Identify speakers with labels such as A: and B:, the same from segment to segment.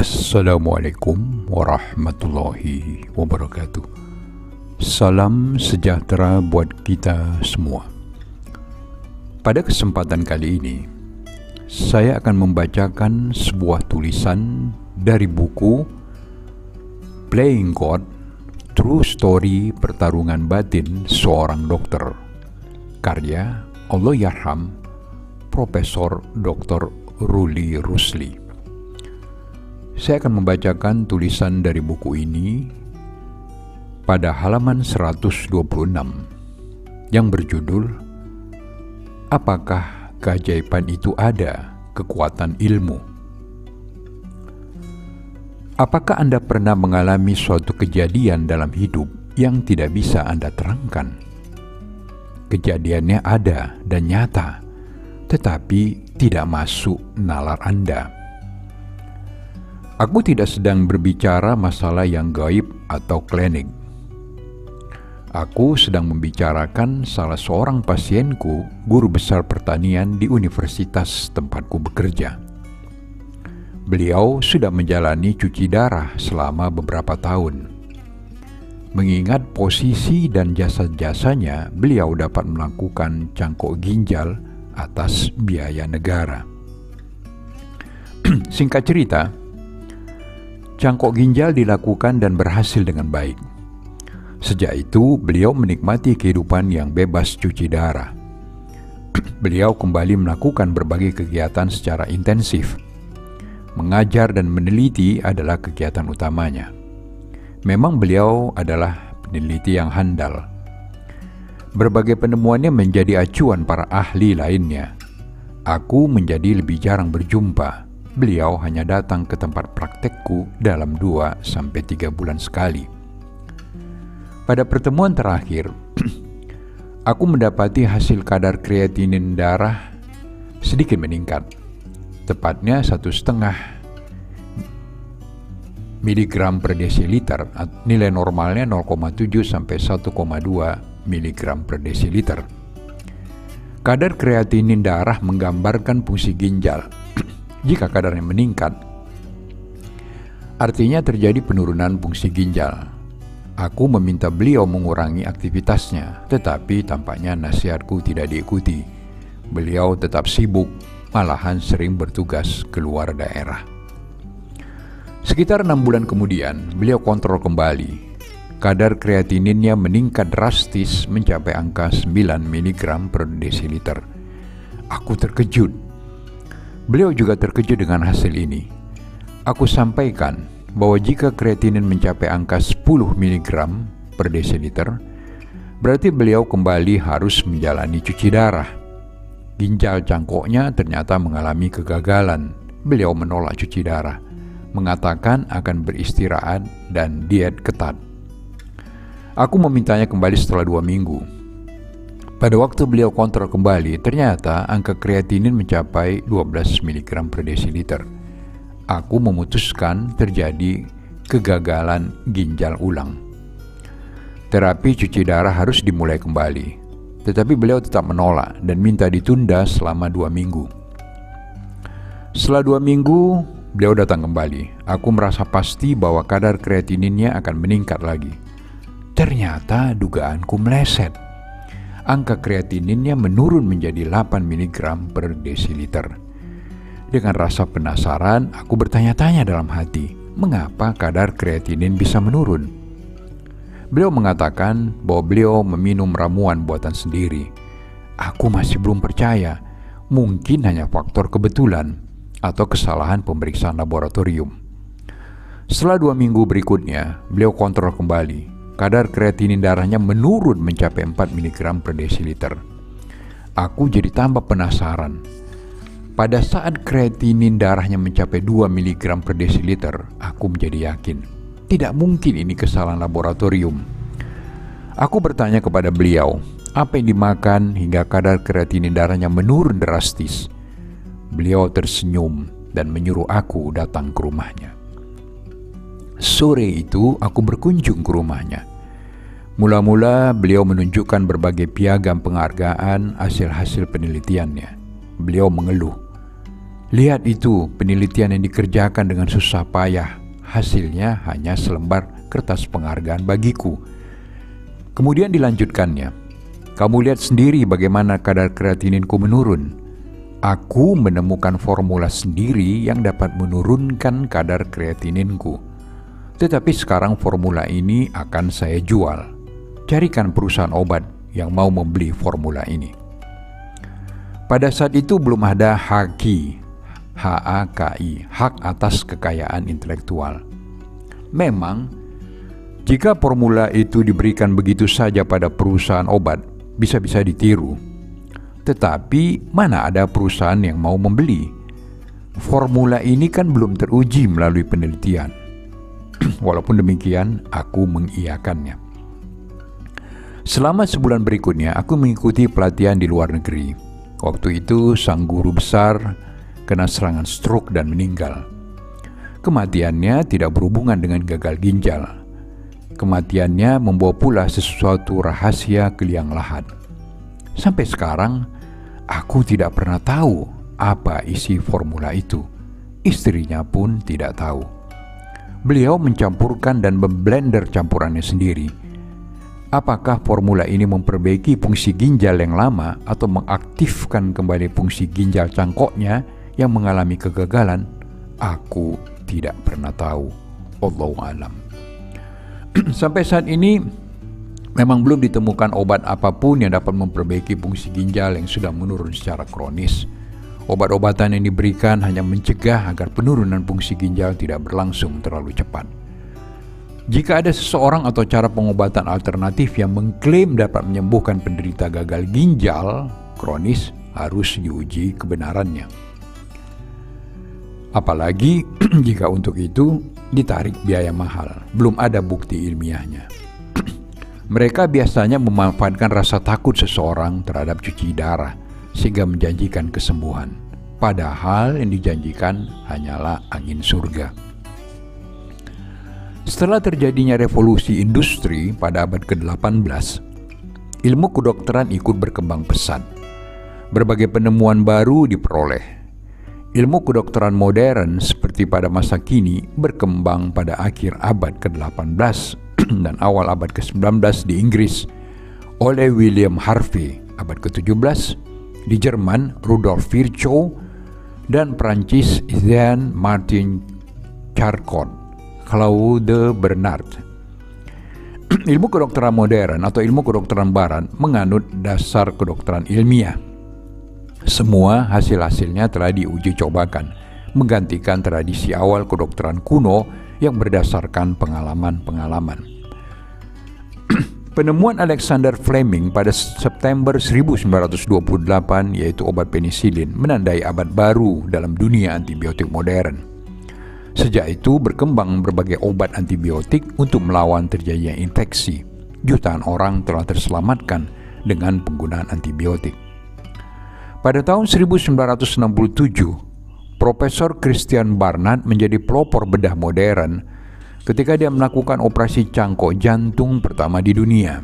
A: Assalamualaikum warahmatullahi wabarakatuh. Salam sejahtera buat kita semua. Pada kesempatan kali ini, saya akan membacakan sebuah tulisan dari buku Playing God True Story Pertarungan Batin Seorang Dokter karya Allah Yarham Profesor Dr. Ruli Rusli. Saya akan membacakan tulisan dari buku ini pada halaman 126 yang berjudul Apakah keajaiban itu ada kekuatan ilmu? Apakah Anda pernah mengalami suatu kejadian dalam hidup yang tidak bisa Anda terangkan? Kejadiannya ada dan nyata, tetapi tidak masuk nalar Anda Aku tidak sedang berbicara masalah yang gaib atau klinik. Aku sedang membicarakan salah seorang pasienku, guru besar pertanian di universitas tempatku bekerja. Beliau sudah menjalani cuci darah selama beberapa tahun. Mengingat posisi dan jasa-jasanya, beliau dapat melakukan cangkok ginjal atas biaya negara. Singkat cerita, Cangkok ginjal dilakukan dan berhasil dengan baik. Sejak itu, beliau menikmati kehidupan yang bebas cuci darah. beliau kembali melakukan berbagai kegiatan secara intensif. Mengajar dan meneliti adalah kegiatan utamanya. Memang beliau adalah peneliti yang handal. Berbagai penemuannya menjadi acuan para ahli lainnya. Aku menjadi lebih jarang berjumpa beliau hanya datang ke tempat praktekku dalam 2-3 bulan sekali. Pada pertemuan terakhir, aku mendapati hasil kadar kreatinin darah sedikit meningkat, tepatnya satu setengah miligram per desiliter, nilai normalnya 0,7 sampai 1,2 miligram per desiliter. Kadar kreatinin darah menggambarkan fungsi ginjal jika kadarnya meningkat, artinya terjadi penurunan fungsi ginjal. Aku meminta beliau mengurangi aktivitasnya, tetapi tampaknya nasihatku tidak diikuti. Beliau tetap sibuk, malahan sering bertugas keluar daerah. Sekitar enam bulan kemudian, beliau kontrol kembali. Kadar kreatininnya meningkat drastis mencapai angka 9 mg per desiliter. Aku terkejut Beliau juga terkejut dengan hasil ini. Aku sampaikan bahwa jika kreatinin mencapai angka 10 mg per desiliter, berarti beliau kembali harus menjalani cuci darah. Ginjal cangkoknya ternyata mengalami kegagalan. Beliau menolak cuci darah, mengatakan akan beristirahat dan diet ketat. Aku memintanya kembali setelah dua minggu, pada waktu beliau kontrol kembali, ternyata angka kreatinin mencapai 12 mg per desiliter. Aku memutuskan terjadi kegagalan ginjal ulang. Terapi cuci darah harus dimulai kembali, tetapi beliau tetap menolak dan minta ditunda selama dua minggu. Setelah dua minggu, beliau datang kembali. Aku merasa pasti bahwa kadar kreatininnya akan meningkat lagi. Ternyata dugaanku meleset angka kreatininnya menurun menjadi 8 mg per desiliter. Dengan rasa penasaran, aku bertanya-tanya dalam hati, mengapa kadar kreatinin bisa menurun? Beliau mengatakan bahwa beliau meminum ramuan buatan sendiri. Aku masih belum percaya, mungkin hanya faktor kebetulan atau kesalahan pemeriksaan laboratorium. Setelah dua minggu berikutnya, beliau kontrol kembali kadar kreatinin darahnya menurun mencapai 4 mg per desiliter. Aku jadi tambah penasaran. Pada saat kreatinin darahnya mencapai 2 mg per desiliter, aku menjadi yakin. Tidak mungkin ini kesalahan laboratorium. Aku bertanya kepada beliau, apa yang dimakan hingga kadar kreatinin darahnya menurun drastis. Beliau tersenyum dan menyuruh aku datang ke rumahnya. Sore itu aku berkunjung ke rumahnya. Mula-mula beliau menunjukkan berbagai piagam penghargaan hasil-hasil penelitiannya. Beliau mengeluh. Lihat itu, penelitian yang dikerjakan dengan susah payah. Hasilnya hanya selembar kertas penghargaan bagiku. Kemudian dilanjutkannya. Kamu lihat sendiri bagaimana kadar kreatininku menurun. Aku menemukan formula sendiri yang dapat menurunkan kadar kreatininku. Tetapi sekarang formula ini akan saya jual. Carikan perusahaan obat yang mau membeli formula ini. Pada saat itu belum ada haki HAKI, hak atas kekayaan intelektual. Memang, jika formula itu diberikan begitu saja pada perusahaan obat, bisa-bisa ditiru. Tetapi, mana ada perusahaan yang mau membeli? Formula ini kan belum teruji melalui penelitian. Walaupun demikian, aku mengiyakannya. Selama sebulan berikutnya, aku mengikuti pelatihan di luar negeri. Waktu itu, sang guru besar kena serangan stroke dan meninggal. Kematiannya tidak berhubungan dengan gagal ginjal. Kematiannya membawa pula sesuatu rahasia ke liang lahat. Sampai sekarang, aku tidak pernah tahu apa isi formula itu. Istrinya pun tidak tahu. Beliau mencampurkan dan memblender campurannya sendiri. Apakah formula ini memperbaiki fungsi ginjal yang lama atau mengaktifkan kembali fungsi ginjal cangkoknya yang mengalami kegagalan, aku tidak pernah tahu. Allah alam. Sampai saat ini memang belum ditemukan obat apa pun yang dapat memperbaiki fungsi ginjal yang sudah menurun secara kronis. Obat-obatan yang diberikan hanya mencegah agar penurunan fungsi ginjal tidak berlangsung terlalu cepat. Jika ada seseorang atau cara pengobatan alternatif yang mengklaim dapat menyembuhkan penderita gagal ginjal kronis, harus diuji kebenarannya apalagi jika untuk itu ditarik biaya mahal, belum ada bukti ilmiahnya. Mereka biasanya memanfaatkan rasa takut seseorang terhadap cuci darah sehingga menjanjikan kesembuhan, padahal yang dijanjikan hanyalah angin surga. Setelah terjadinya revolusi industri pada abad ke-18, ilmu kedokteran ikut berkembang pesat. Berbagai penemuan baru diperoleh, Ilmu kedokteran modern seperti pada masa kini berkembang pada akhir abad ke-18 dan awal abad ke-19 di Inggris oleh William Harvey. Abad ke-17, di Jerman Rudolf Virchow dan Prancis Jean Martin Charcot, Claude Bernard. ilmu kedokteran modern atau ilmu kedokteran barat menganut dasar kedokteran ilmiah semua hasil-hasilnya telah diuji cobakan, menggantikan tradisi awal kedokteran kuno yang berdasarkan pengalaman-pengalaman. Penemuan Alexander Fleming pada September 1928 yaitu obat penisilin menandai abad baru dalam dunia antibiotik modern. Sejak itu berkembang berbagai obat antibiotik untuk melawan terjadinya infeksi. Jutaan orang telah terselamatkan dengan penggunaan antibiotik. Pada tahun 1967, Profesor Christian Barnard menjadi pelopor bedah modern ketika dia melakukan operasi cangkok jantung pertama di dunia.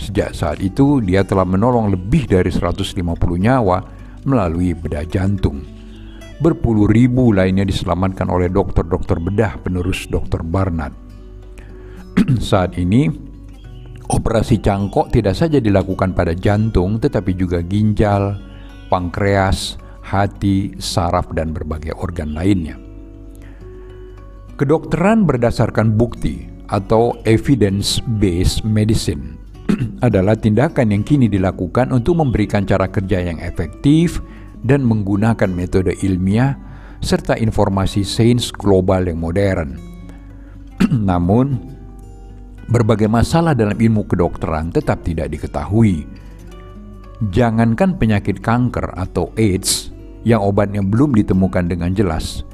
A: Sejak saat itu, dia telah menolong lebih dari 150 nyawa melalui bedah jantung. Berpuluh ribu lainnya diselamatkan oleh dokter-dokter bedah penerus Dr. Barnard. saat ini, operasi cangkok tidak saja dilakukan pada jantung tetapi juga ginjal, pankreas, hati, saraf, dan berbagai organ lainnya. Kedokteran berdasarkan bukti atau evidence-based medicine adalah tindakan yang kini dilakukan untuk memberikan cara kerja yang efektif dan menggunakan metode ilmiah serta informasi sains global yang modern. Namun, berbagai masalah dalam ilmu kedokteran tetap tidak diketahui Jangankan penyakit kanker atau AIDS yang obatnya belum ditemukan dengan jelas,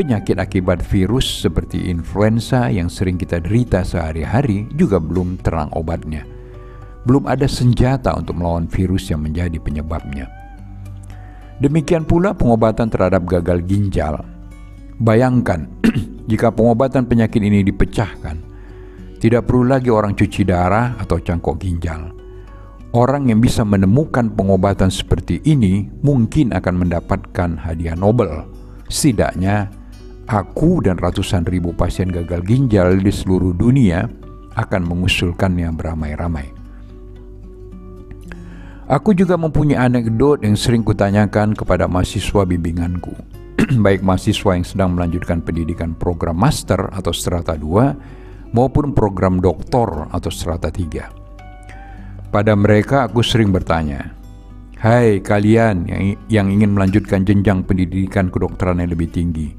A: penyakit akibat virus seperti influenza yang sering kita derita sehari-hari juga belum terang obatnya. Belum ada senjata untuk melawan virus yang menjadi penyebabnya. Demikian pula pengobatan terhadap gagal ginjal. Bayangkan jika pengobatan penyakit ini dipecahkan, tidak perlu lagi orang cuci darah atau cangkok ginjal orang yang bisa menemukan pengobatan seperti ini mungkin akan mendapatkan hadiah Nobel. Setidaknya, aku dan ratusan ribu pasien gagal ginjal di seluruh dunia akan mengusulkannya beramai-ramai. Aku juga mempunyai anekdot yang sering kutanyakan kepada mahasiswa bimbinganku, baik mahasiswa yang sedang melanjutkan pendidikan program master atau strata 2 maupun program doktor atau strata 3. Pada mereka aku sering bertanya, Hai kalian yang, yang ingin melanjutkan jenjang pendidikan kedokteran yang lebih tinggi,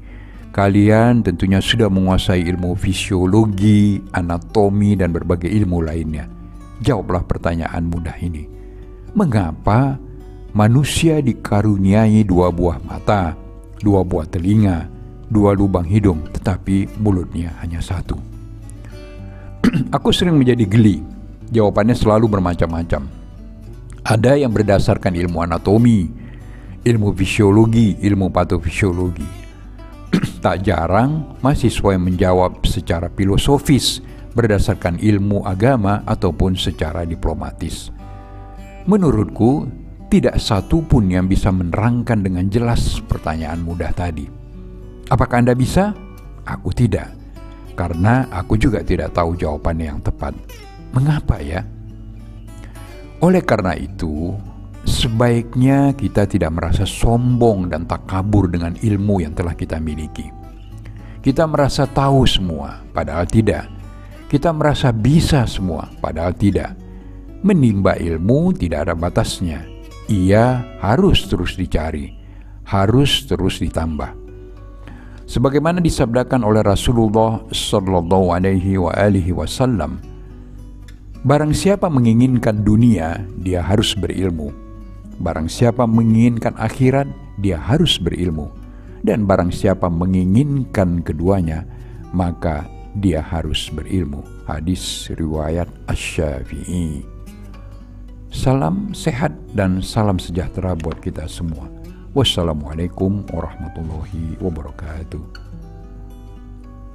A: kalian tentunya sudah menguasai ilmu fisiologi, anatomi, dan berbagai ilmu lainnya. Jawablah pertanyaan mudah ini mengapa manusia dikaruniai dua buah mata, dua buah telinga, dua lubang hidung, tetapi mulutnya hanya satu. Aku sering menjadi geli. Jawabannya selalu bermacam-macam. Ada yang berdasarkan ilmu anatomi, ilmu fisiologi, ilmu patofisiologi. tak jarang mahasiswa yang menjawab secara filosofis berdasarkan ilmu agama ataupun secara diplomatis. Menurutku, tidak satu pun yang bisa menerangkan dengan jelas pertanyaan mudah tadi. Apakah Anda bisa? Aku tidak, karena aku juga tidak tahu jawabannya yang tepat. Mengapa ya? Oleh karena itu, sebaiknya kita tidak merasa sombong dan tak kabur dengan ilmu yang telah kita miliki. Kita merasa tahu semua, padahal tidak. Kita merasa bisa semua, padahal tidak menimba ilmu tidak ada batasnya. Ia harus terus dicari, harus terus ditambah. Sebagaimana disabdakan oleh Rasulullah sallallahu alaihi wa alihi wasallam, barang siapa menginginkan dunia, dia harus berilmu. Barang siapa menginginkan akhirat, dia harus berilmu. Dan barang siapa menginginkan keduanya, maka dia harus berilmu. Hadis riwayat Asy-Syafi'i. Salam sehat dan salam sejahtera buat kita semua. Wassalamualaikum warahmatullahi wabarakatuh.